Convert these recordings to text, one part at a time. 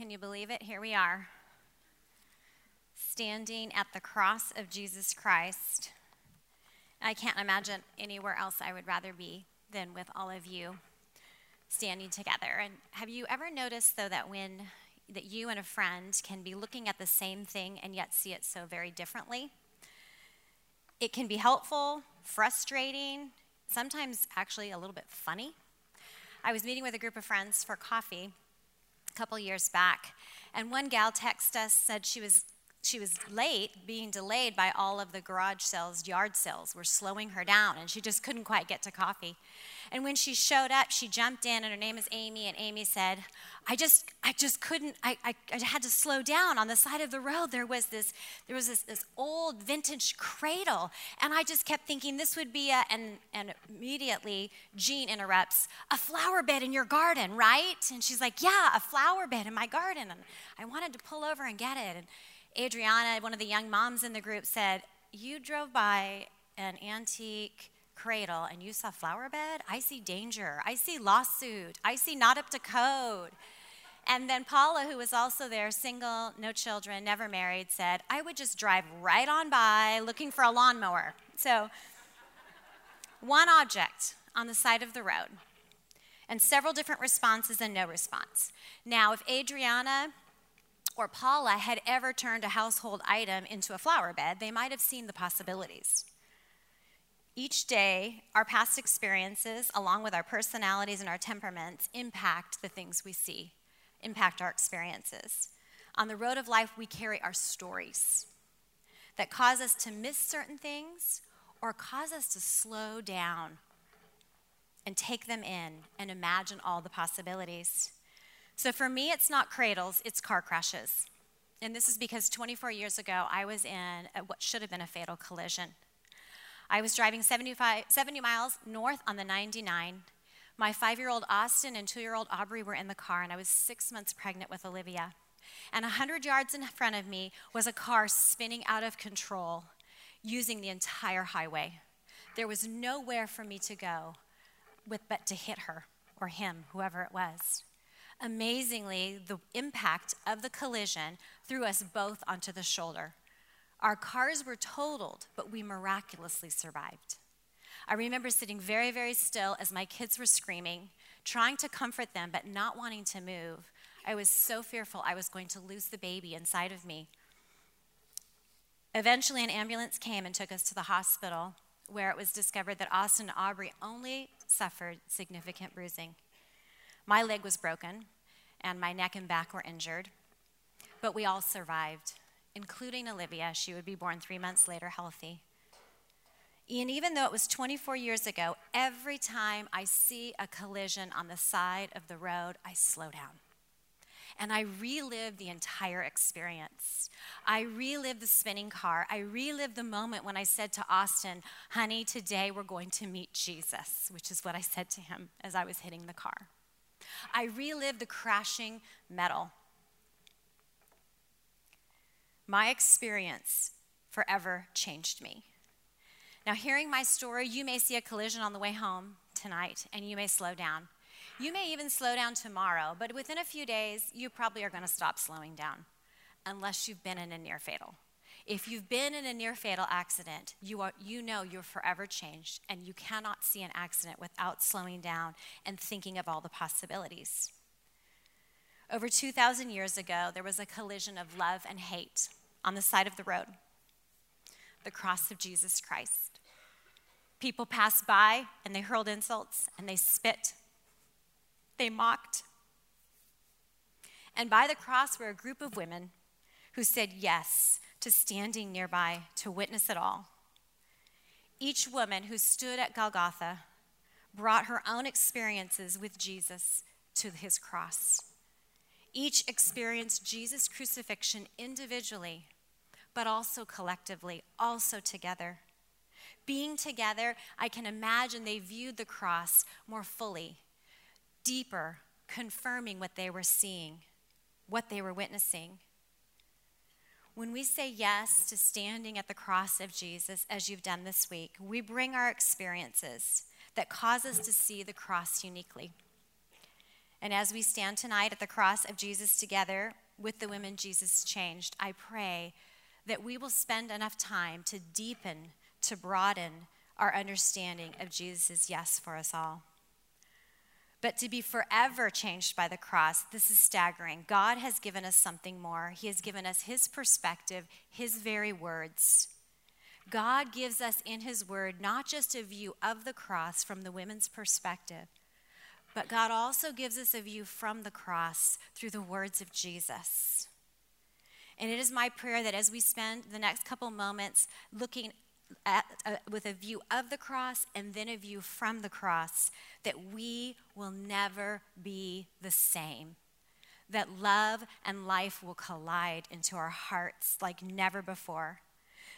Can you believe it? Here we are, standing at the cross of Jesus Christ. I can't imagine anywhere else I would rather be than with all of you standing together. And have you ever noticed, though, that when that you and a friend can be looking at the same thing and yet see it so very differently? It can be helpful, frustrating, sometimes actually a little bit funny. I was meeting with a group of friends for coffee a couple years back, and one gal texted us said she was she was late, being delayed by all of the garage sales, yard sales were slowing her down, and she just couldn't quite get to coffee. And when she showed up, she jumped in, and her name is Amy, and Amy said, I just, I just couldn't, I, I, I had to slow down. On the side of the road, there was this, there was this, this old vintage cradle, and I just kept thinking this would be a, and, and immediately Jean interrupts, a flower bed in your garden, right? And she's like, yeah, a flower bed in my garden. And I wanted to pull over and get it. And Adriana, one of the young moms in the group, said, You drove by an antique cradle and you saw flower bed? I see danger. I see lawsuit. I see not up to code. And then Paula, who was also there, single, no children, never married, said, I would just drive right on by looking for a lawnmower. So, one object on the side of the road, and several different responses and no response. Now, if Adriana or Paula had ever turned a household item into a flower bed, they might have seen the possibilities. Each day, our past experiences, along with our personalities and our temperaments, impact the things we see, impact our experiences. On the road of life, we carry our stories that cause us to miss certain things or cause us to slow down and take them in and imagine all the possibilities. So for me, it's not cradles, it's car crashes. And this is because 24 years ago, I was in what should have been a fatal collision. I was driving 75, 70 miles north on the 99. My five year old Austin and two year old Aubrey were in the car, and I was six months pregnant with Olivia. And 100 yards in front of me was a car spinning out of control using the entire highway. There was nowhere for me to go with but to hit her or him, whoever it was. Amazingly, the impact of the collision threw us both onto the shoulder. Our cars were totaled, but we miraculously survived. I remember sitting very, very still as my kids were screaming, trying to comfort them, but not wanting to move. I was so fearful I was going to lose the baby inside of me. Eventually, an ambulance came and took us to the hospital, where it was discovered that Austin Aubrey only suffered significant bruising. My leg was broken, and my neck and back were injured, but we all survived, including Olivia. She would be born three months later, healthy. And even though it was 24 years ago, every time I see a collision on the side of the road, I slow down. And I relive the entire experience. I relive the spinning car. I relive the moment when I said to Austin, honey, today we're going to meet Jesus, which is what I said to him as I was hitting the car. I relive the crashing metal. My experience forever changed me. Now, hearing my story, you may see a collision on the way home tonight and you may slow down. You may even slow down tomorrow, but within a few days, you probably are going to stop slowing down unless you've been in a near fatal. If you've been in a near fatal accident, you, are, you know you're forever changed, and you cannot see an accident without slowing down and thinking of all the possibilities. Over 2,000 years ago, there was a collision of love and hate on the side of the road the cross of Jesus Christ. People passed by and they hurled insults and they spit, they mocked. And by the cross were a group of women who said yes to standing nearby to witness it all. Each woman who stood at Golgotha brought her own experiences with Jesus to his cross. Each experienced Jesus' crucifixion individually, but also collectively, also together. Being together, I can imagine they viewed the cross more fully, deeper, confirming what they were seeing, what they were witnessing. When we say yes to standing at the cross of Jesus, as you've done this week, we bring our experiences that cause us to see the cross uniquely. And as we stand tonight at the cross of Jesus together with the women Jesus changed, I pray that we will spend enough time to deepen, to broaden our understanding of Jesus' yes for us all. But to be forever changed by the cross, this is staggering. God has given us something more. He has given us His perspective, His very words. God gives us in His Word not just a view of the cross from the women's perspective, but God also gives us a view from the cross through the words of Jesus. And it is my prayer that as we spend the next couple moments looking at, uh, with a view of the cross and then a view from the cross, that we will never be the same. That love and life will collide into our hearts like never before.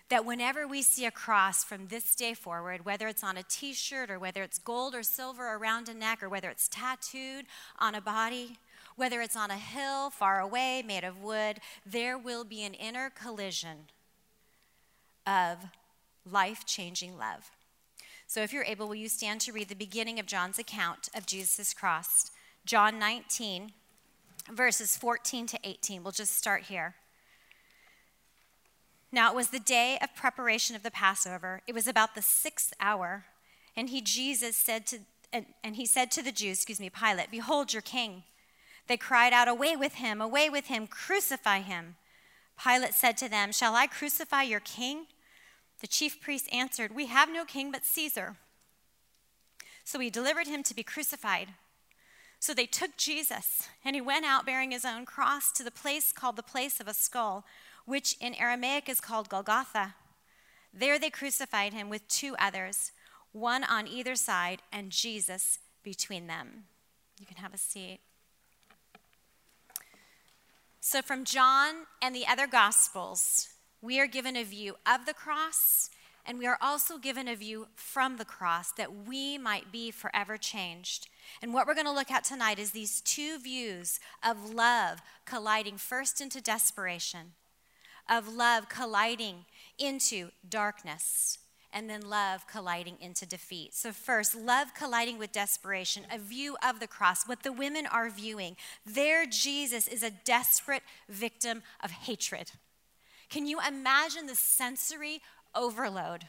That whenever we see a cross from this day forward, whether it's on a t shirt or whether it's gold or silver around a neck or whether it's tattooed on a body, whether it's on a hill far away made of wood, there will be an inner collision of life changing love. So, if you're able, will you stand to read the beginning of John's account of Jesus' cross? John 19, verses 14 to 18. We'll just start here. Now, it was the day of preparation of the Passover. It was about the sixth hour. And he, Jesus, said to, and, and he said to the Jews, excuse me, Pilate, Behold your king. They cried out, Away with him, away with him, crucify him. Pilate said to them, Shall I crucify your king? The chief priests answered, We have no king but Caesar. So he delivered him to be crucified. So they took Jesus, and he went out bearing his own cross to the place called the place of a skull, which in Aramaic is called Golgotha. There they crucified him with two others, one on either side, and Jesus between them. You can have a seat. So, from John and the other Gospels, we are given a view of the cross, and we are also given a view from the cross that we might be forever changed. And what we're going to look at tonight is these two views of love colliding first into desperation, of love colliding into darkness, and then love colliding into defeat. So, first, love colliding with desperation, a view of the cross, what the women are viewing. Their Jesus is a desperate victim of hatred. Can you imagine the sensory overload?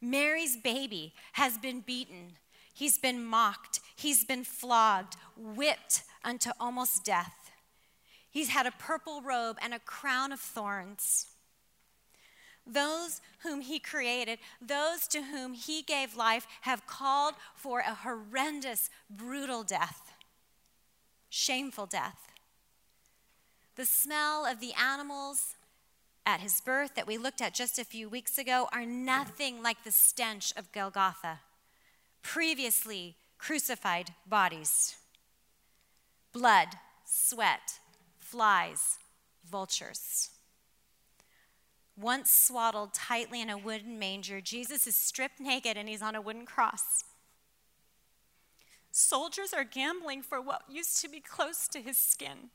Mary's baby has been beaten, he's been mocked, he's been flogged, whipped unto almost death. He's had a purple robe and a crown of thorns. Those whom he created, those to whom he gave life, have called for a horrendous, brutal death, shameful death. The smell of the animals at his birth that we looked at just a few weeks ago are nothing like the stench of Golgotha, previously crucified bodies. Blood, sweat, flies, vultures. Once swaddled tightly in a wooden manger, Jesus is stripped naked and he's on a wooden cross. Soldiers are gambling for what used to be close to his skin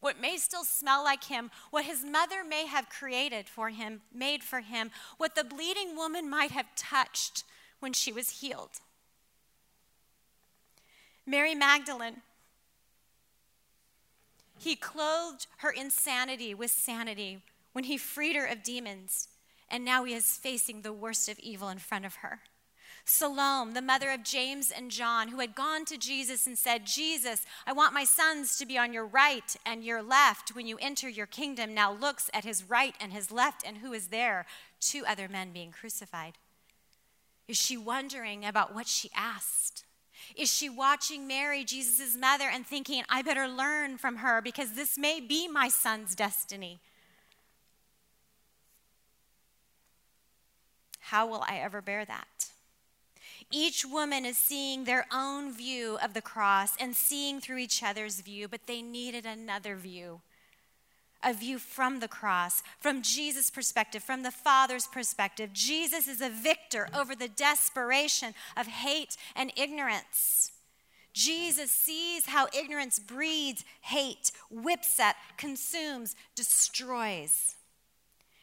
what may still smell like him, what his mother may have created for him, made for him, what the bleeding woman might have touched when she was healed. Mary Magdalene, he clothed her insanity with sanity when he freed her of demons, and now he is facing the worst of evil in front of her. Salome, the mother of James and John, who had gone to Jesus and said, Jesus, I want my sons to be on your right and your left when you enter your kingdom, now looks at his right and his left, and who is there? Two other men being crucified. Is she wondering about what she asked? Is she watching Mary, Jesus' mother, and thinking, I better learn from her because this may be my son's destiny? How will I ever bear that? Each woman is seeing their own view of the cross and seeing through each other's view, but they needed another view a view from the cross, from Jesus' perspective, from the Father's perspective. Jesus is a victor over the desperation of hate and ignorance. Jesus sees how ignorance breeds hate, whips at, consumes, destroys.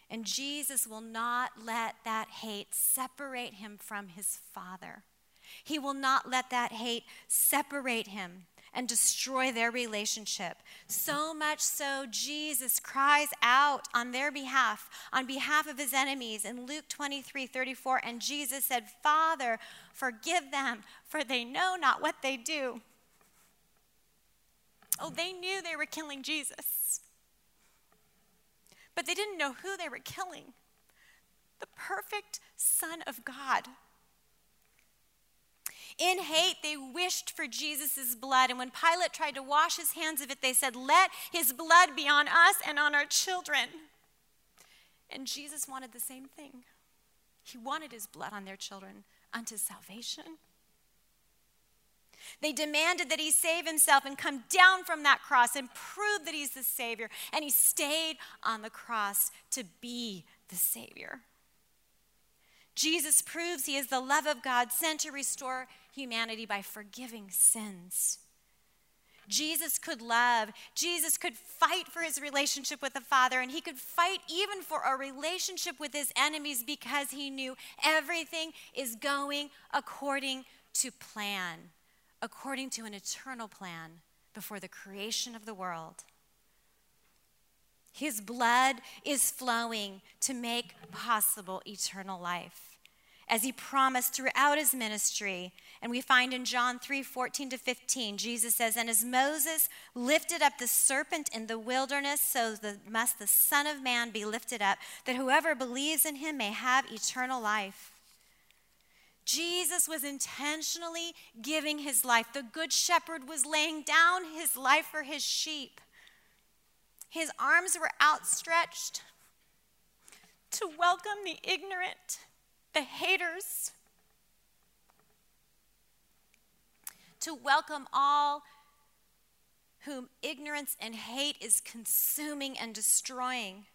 And Jesus will not let that hate separate him from his Father. He will not let that hate separate him and destroy their relationship. So much so, Jesus cries out on their behalf, on behalf of his enemies in Luke 23 34. And Jesus said, Father, forgive them, for they know not what they do. Oh, they knew they were killing Jesus, but they didn't know who they were killing the perfect Son of God. In hate, they wished for Jesus' blood. And when Pilate tried to wash his hands of it, they said, Let his blood be on us and on our children. And Jesus wanted the same thing. He wanted his blood on their children unto salvation. They demanded that he save himself and come down from that cross and prove that he's the Savior. And he stayed on the cross to be the Savior. Jesus proves he is the love of God sent to restore humanity by forgiving sins. Jesus could love. Jesus could fight for his relationship with the Father, and he could fight even for a relationship with his enemies because he knew everything is going according to plan, according to an eternal plan before the creation of the world. His blood is flowing to make possible eternal life. As he promised throughout his ministry, and we find in John 3 14 to 15, Jesus says, And as Moses lifted up the serpent in the wilderness, so the, must the Son of Man be lifted up, that whoever believes in him may have eternal life. Jesus was intentionally giving his life. The Good Shepherd was laying down his life for his sheep. His arms were outstretched to welcome the ignorant, the haters, to welcome all whom ignorance and hate is consuming and destroying.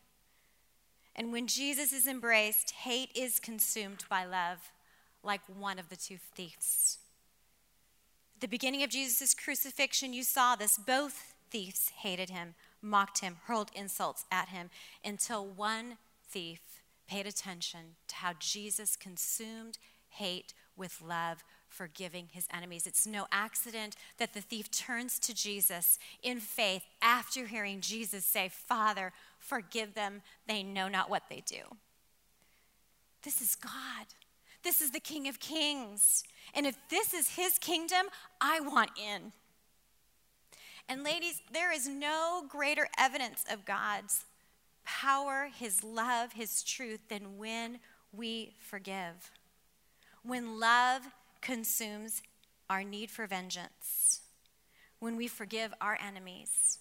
And when Jesus is embraced, hate is consumed by love, like one of the two thieves. At the beginning of Jesus' crucifixion, you saw this. Both thieves hated him mocked him, hurled insults at him, until one thief paid attention to how Jesus consumed hate with love, forgiving his enemies. It's no accident that the thief turns to Jesus in faith after hearing Jesus say, Father, forgive them. They know not what they do. This is God. This is the King of Kings. And if this is his kingdom, I want in. And ladies, there is no greater evidence of God's power, His love, His truth than when we forgive. When love consumes our need for vengeance. When we forgive our enemies.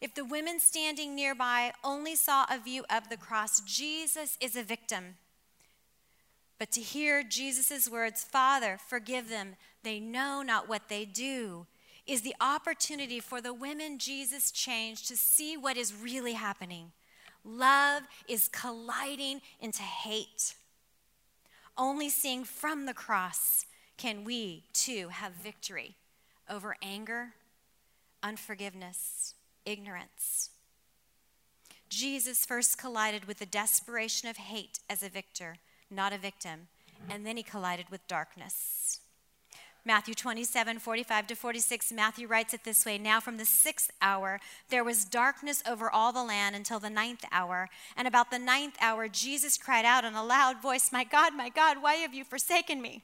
If the women standing nearby only saw a view of the cross, Jesus is a victim. But to hear Jesus' words, Father, forgive them, they know not what they do, is the opportunity for the women Jesus changed to see what is really happening. Love is colliding into hate. Only seeing from the cross can we too have victory over anger, unforgiveness, ignorance. Jesus first collided with the desperation of hate as a victor, not a victim, and then he collided with darkness. Matthew 27, 45 to 46, Matthew writes it this way Now from the sixth hour, there was darkness over all the land until the ninth hour. And about the ninth hour, Jesus cried out in a loud voice, My God, my God, why have you forsaken me?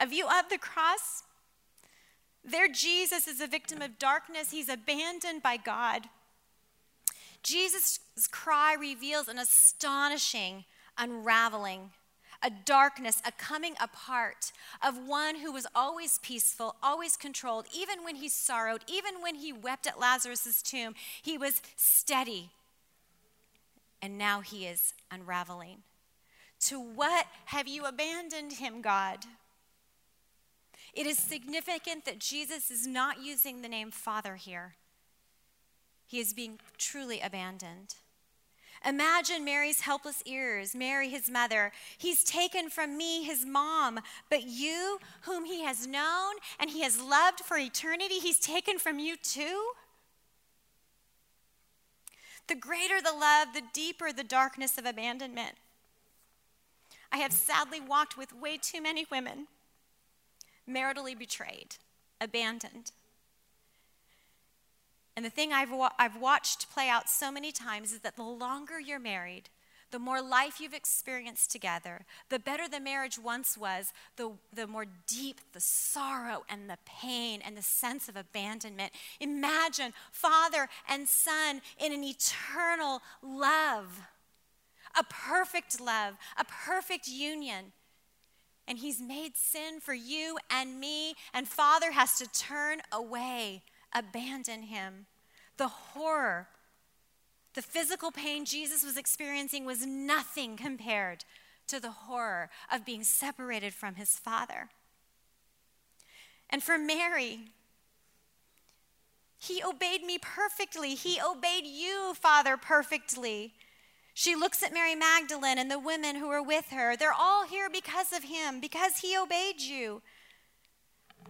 A view of the cross. There, Jesus is a victim of darkness. He's abandoned by God. Jesus' cry reveals an astonishing unraveling a darkness, a coming apart of one who was always peaceful, always controlled, even when he sorrowed, even when he wept at Lazarus' tomb, he was steady. And now he is unraveling. To what have you abandoned him, God? It is significant that Jesus is not using the name Father here. He is being truly abandoned. Imagine Mary's helpless ears, Mary, his mother. He's taken from me, his mom, but you, whom he has known and he has loved for eternity, he's taken from you too? The greater the love, the deeper the darkness of abandonment. I have sadly walked with way too many women maritally betrayed, abandoned. And the thing I've, wa- I've watched play out so many times is that the longer you're married, the more life you've experienced together, the better the marriage once was, the, the more deep the sorrow and the pain and the sense of abandonment. Imagine father and son in an eternal love, a perfect love, a perfect union. And he's made sin for you and me, and father has to turn away, abandon him. The horror the physical pain Jesus was experiencing was nothing compared to the horror of being separated from his father. And for Mary, he obeyed me perfectly. He obeyed you, Father, perfectly. She looks at Mary Magdalene and the women who are with her. They're all here because of him, because he obeyed you.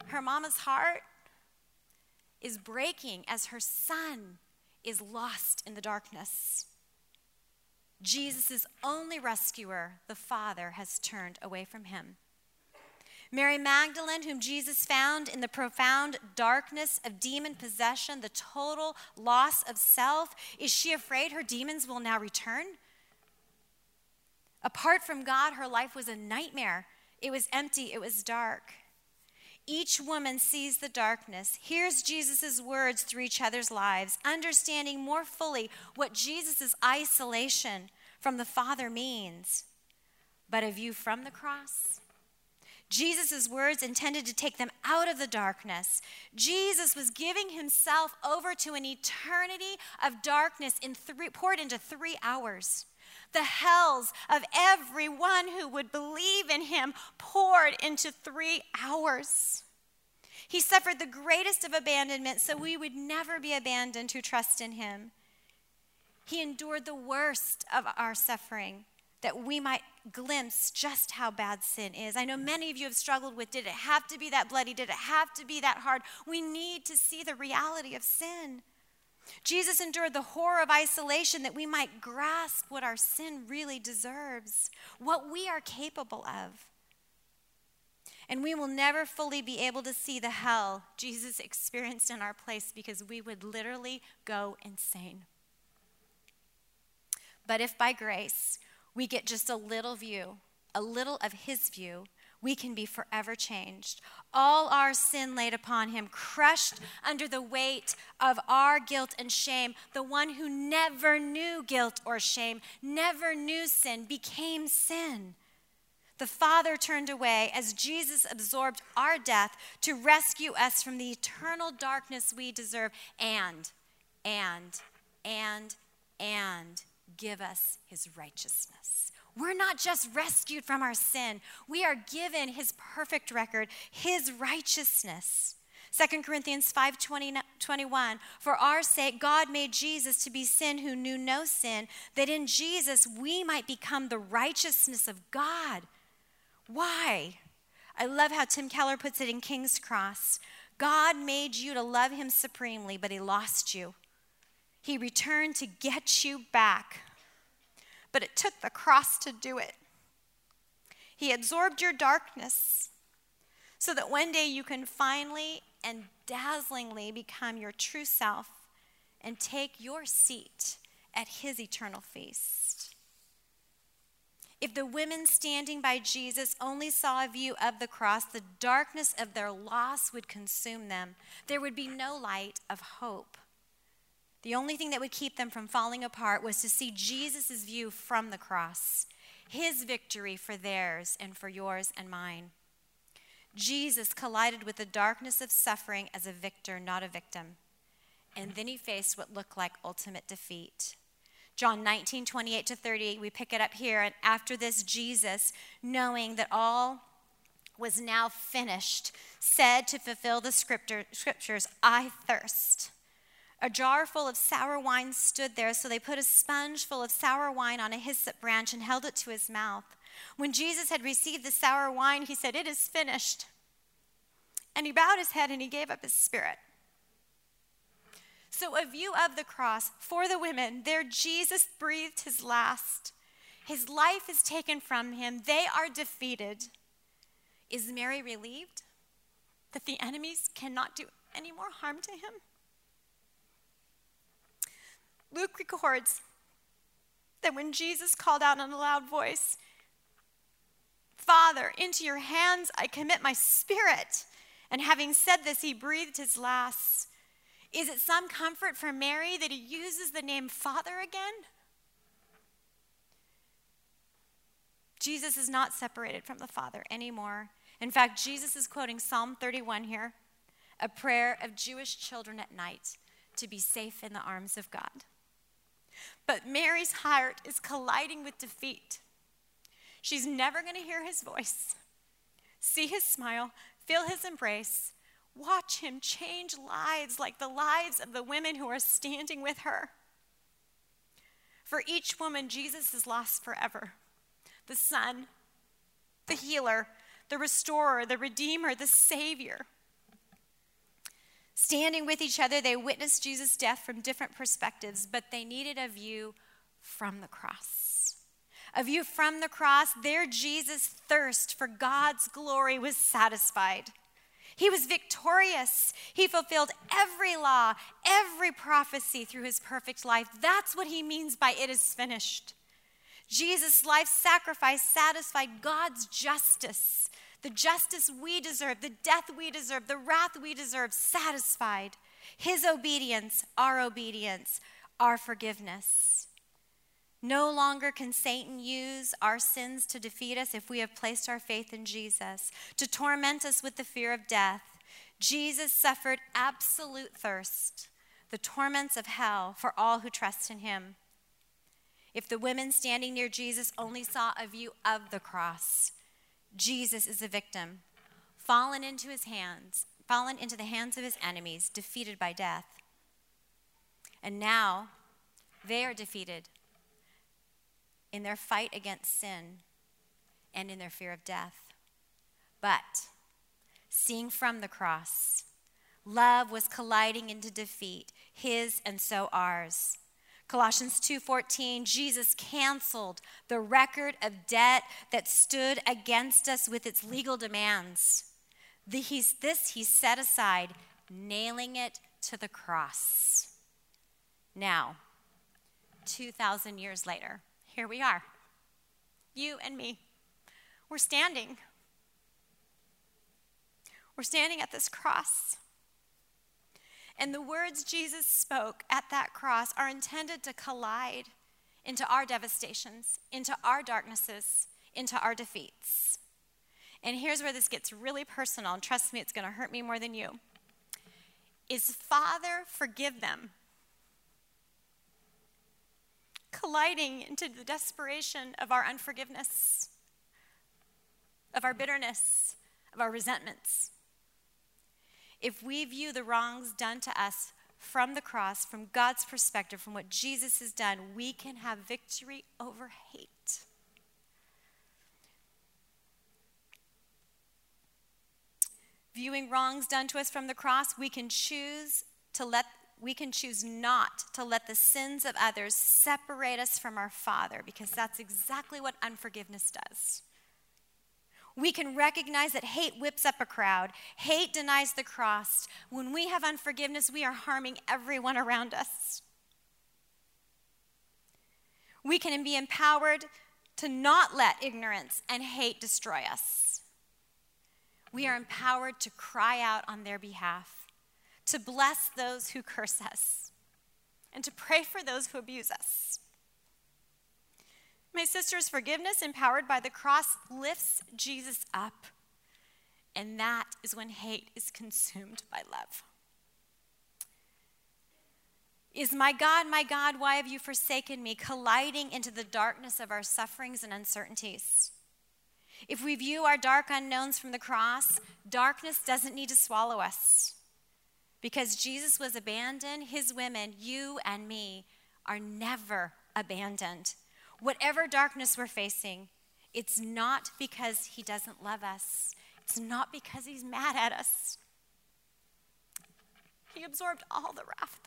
Her mama's heart is breaking as her son is lost in the darkness. Jesus' only rescuer, the Father, has turned away from him. Mary Magdalene, whom Jesus found in the profound darkness of demon possession, the total loss of self, is she afraid her demons will now return? Apart from God, her life was a nightmare. It was empty, it was dark. Each woman sees the darkness, hears Jesus' words through each other's lives, understanding more fully what Jesus' isolation from the Father means. But a view from the cross, Jesus' words intended to take them out of the darkness. Jesus was giving himself over to an eternity of darkness in three, poured into three hours. The hells of everyone who would believe in him poured into three hours. He suffered the greatest of abandonment so we would never be abandoned who trust in him. He endured the worst of our suffering that we might glimpse just how bad sin is. I know many of you have struggled with did it have to be that bloody? Did it have to be that hard? We need to see the reality of sin. Jesus endured the horror of isolation that we might grasp what our sin really deserves, what we are capable of. And we will never fully be able to see the hell Jesus experienced in our place because we would literally go insane. But if by grace we get just a little view, a little of his view, we can be forever changed. All our sin laid upon him, crushed under the weight of our guilt and shame. The one who never knew guilt or shame, never knew sin, became sin. The Father turned away as Jesus absorbed our death to rescue us from the eternal darkness we deserve and, and, and, and give us his righteousness. We're not just rescued from our sin, we are given his perfect record, his righteousness. 2 Corinthians 5 20, 21. For our sake, God made Jesus to be sin who knew no sin, that in Jesus we might become the righteousness of God. Why? I love how Tim Keller puts it in King's Cross. God made you to love him supremely, but he lost you. He returned to get you back but it took the cross to do it. He absorbed your darkness so that one day you can finally and dazzlingly become your true self and take your seat at his eternal feast. If the women standing by Jesus only saw a view of the cross, the darkness of their loss would consume them. There would be no light of hope. The only thing that would keep them from falling apart was to see Jesus' view from the cross, his victory for theirs and for yours and mine. Jesus collided with the darkness of suffering as a victor, not a victim. And then he faced what looked like ultimate defeat. John 19, 28 to 30, we pick it up here. And after this, Jesus, knowing that all was now finished, said to fulfill the scriptures, I thirst. A jar full of sour wine stood there, so they put a sponge full of sour wine on a hyssop branch and held it to his mouth. When Jesus had received the sour wine, he said, It is finished. And he bowed his head and he gave up his spirit. So, a view of the cross for the women, there Jesus breathed his last. His life is taken from him. They are defeated. Is Mary relieved? that the enemies cannot do any more harm to him? Luke records that when Jesus called out in a loud voice, Father, into your hands I commit my spirit. And having said this, he breathed his last. Is it some comfort for Mary that he uses the name Father again? Jesus is not separated from the Father anymore. In fact, Jesus is quoting Psalm 31 here, a prayer of Jewish children at night to be safe in the arms of God. But Mary's heart is colliding with defeat. She's never going to hear his voice, see his smile, feel his embrace, watch him change lives like the lives of the women who are standing with her. For each woman, Jesus is lost forever the Son, the healer, the restorer, the redeemer, the savior. Standing with each other, they witnessed Jesus' death from different perspectives, but they needed a view from the cross. A view from the cross, their Jesus' thirst for God's glory was satisfied. He was victorious. He fulfilled every law, every prophecy through his perfect life. That's what he means by it is finished. Jesus' life sacrifice satisfied God's justice, the justice we deserve, the death we deserve, the wrath we deserve, satisfied. His obedience, our obedience, our forgiveness. No longer can Satan use our sins to defeat us if we have placed our faith in Jesus, to torment us with the fear of death. Jesus suffered absolute thirst, the torments of hell for all who trust in him. If the women standing near Jesus only saw a view of the cross, Jesus is a victim, fallen into his hands, fallen into the hands of his enemies, defeated by death. And now they are defeated in their fight against sin and in their fear of death. But seeing from the cross, love was colliding into defeat, his and so ours. Colossians 2:14 Jesus canceled the record of debt that stood against us with its legal demands. This he set aside, nailing it to the cross. Now, 2,000 years later, here we are. You and me. We're standing. We're standing at this cross. And the words Jesus spoke at that cross are intended to collide into our devastations, into our darknesses, into our defeats. And here's where this gets really personal, and trust me, it's going to hurt me more than you. Is Father, forgive them. Colliding into the desperation of our unforgiveness, of our bitterness, of our resentments if we view the wrongs done to us from the cross, from God's perspective, from what Jesus has done, we can have victory over hate. Viewing wrongs done to us from the cross, we can choose to let we can choose not to let the sins of others separate us from our Father because that's exactly what unforgiveness does we can recognize that hate whips up a crowd. Hate denies the cross. When we have unforgiveness, we are harming everyone around us. We can be empowered to not let ignorance and hate destroy us. We are empowered to cry out on their behalf, to bless those who curse us, and to pray for those who abuse us. My sister's forgiveness, empowered by the cross, lifts Jesus up. And that is when hate is consumed by love. Is my God, my God, why have you forsaken me? Colliding into the darkness of our sufferings and uncertainties. If we view our dark unknowns from the cross, darkness doesn't need to swallow us. Because Jesus was abandoned, his women, you and me, are never abandoned whatever darkness we're facing, it's not because he doesn't love us, it's not because he's mad at us. He absorbed all the wrath.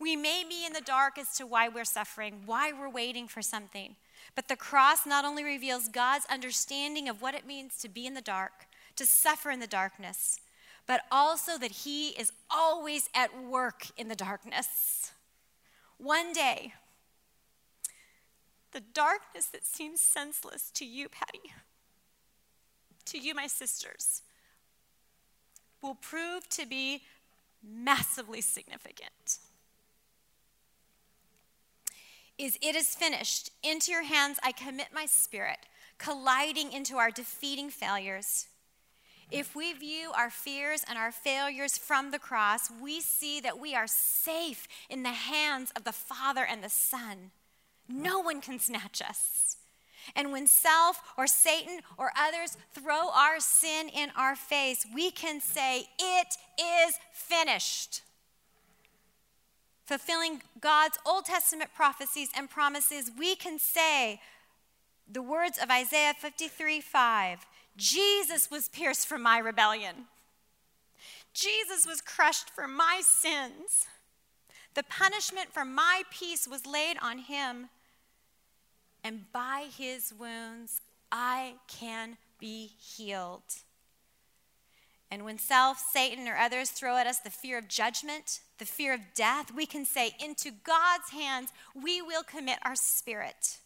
We may be in the dark as to why we're suffering, why we're waiting for something. But the cross not only reveals God's understanding of what it means to be in the dark, to suffer in the darkness, but also that he is always at work in the darkness. One day, the darkness that seems senseless to you, Patty, to you, my sisters, will prove to be massively significant. Is it is finished. Into your hands I commit my spirit, colliding into our defeating failures. If we view our fears and our failures from the cross, we see that we are safe in the hands of the Father and the Son. No one can snatch us. And when self or Satan or others throw our sin in our face, we can say, It is finished. Fulfilling God's Old Testament prophecies and promises, we can say the words of Isaiah 53 5 Jesus was pierced for my rebellion. Jesus was crushed for my sins. The punishment for my peace was laid on him. And by his wounds, I can be healed. And when self, Satan, or others throw at us the fear of judgment, the fear of death, we can say, Into God's hands we will commit our spirit.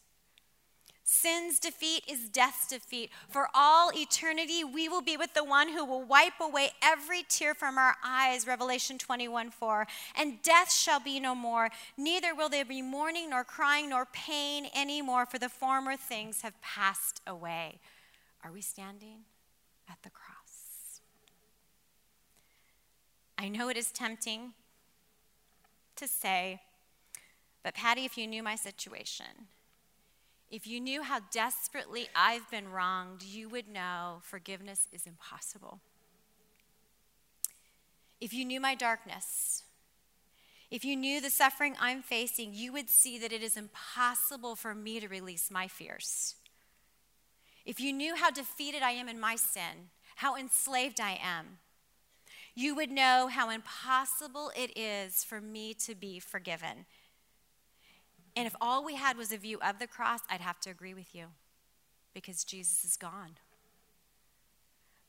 Sin's defeat is death's defeat. For all eternity, we will be with the one who will wipe away every tear from our eyes, Revelation 21 4. And death shall be no more, neither will there be mourning, nor crying, nor pain anymore, for the former things have passed away. Are we standing at the cross? I know it is tempting to say, but Patty, if you knew my situation, if you knew how desperately I've been wronged, you would know forgiveness is impossible. If you knew my darkness, if you knew the suffering I'm facing, you would see that it is impossible for me to release my fears. If you knew how defeated I am in my sin, how enslaved I am, you would know how impossible it is for me to be forgiven and if all we had was a view of the cross, I'd have to agree with you because Jesus is gone.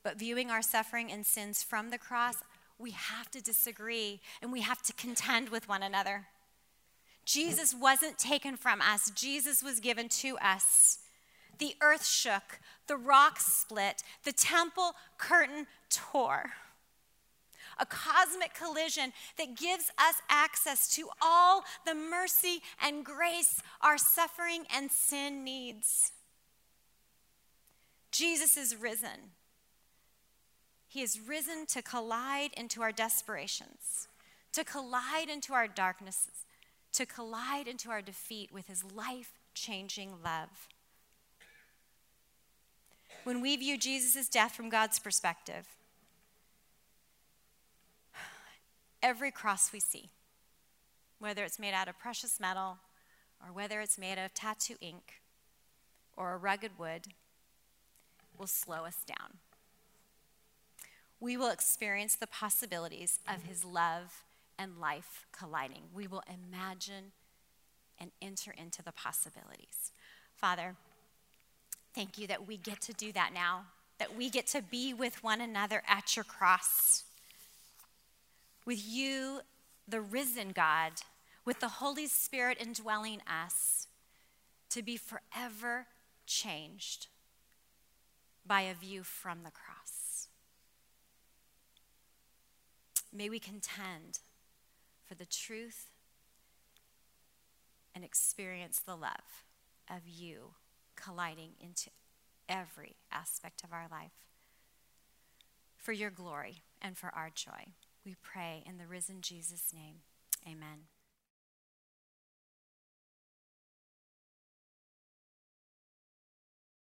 But viewing our suffering and sins from the cross, we have to disagree and we have to contend with one another. Jesus wasn't taken from us, Jesus was given to us. The earth shook, the rocks split, the temple curtain tore a cosmic collision that gives us access to all the mercy and grace our suffering and sin needs. Jesus is risen. He is risen to collide into our desperations, to collide into our darknesses, to collide into our defeat with his life changing love. When we view Jesus' death from God's perspective, every cross we see, whether it's made out of precious metal or whether it's made of tattoo ink or a rugged wood, will slow us down. We will experience the possibilities of his love and life colliding. We will imagine and enter into the possibilities. Father, thank you that we get to do that now, that we get to be with one another at your cross with you, the risen God, with the Holy Spirit indwelling us, to be forever changed by a view from the cross. May we contend for the truth and experience the love of you colliding into every aspect of our life for your glory and for our joy. We pray in the risen Jesus' name. Amen.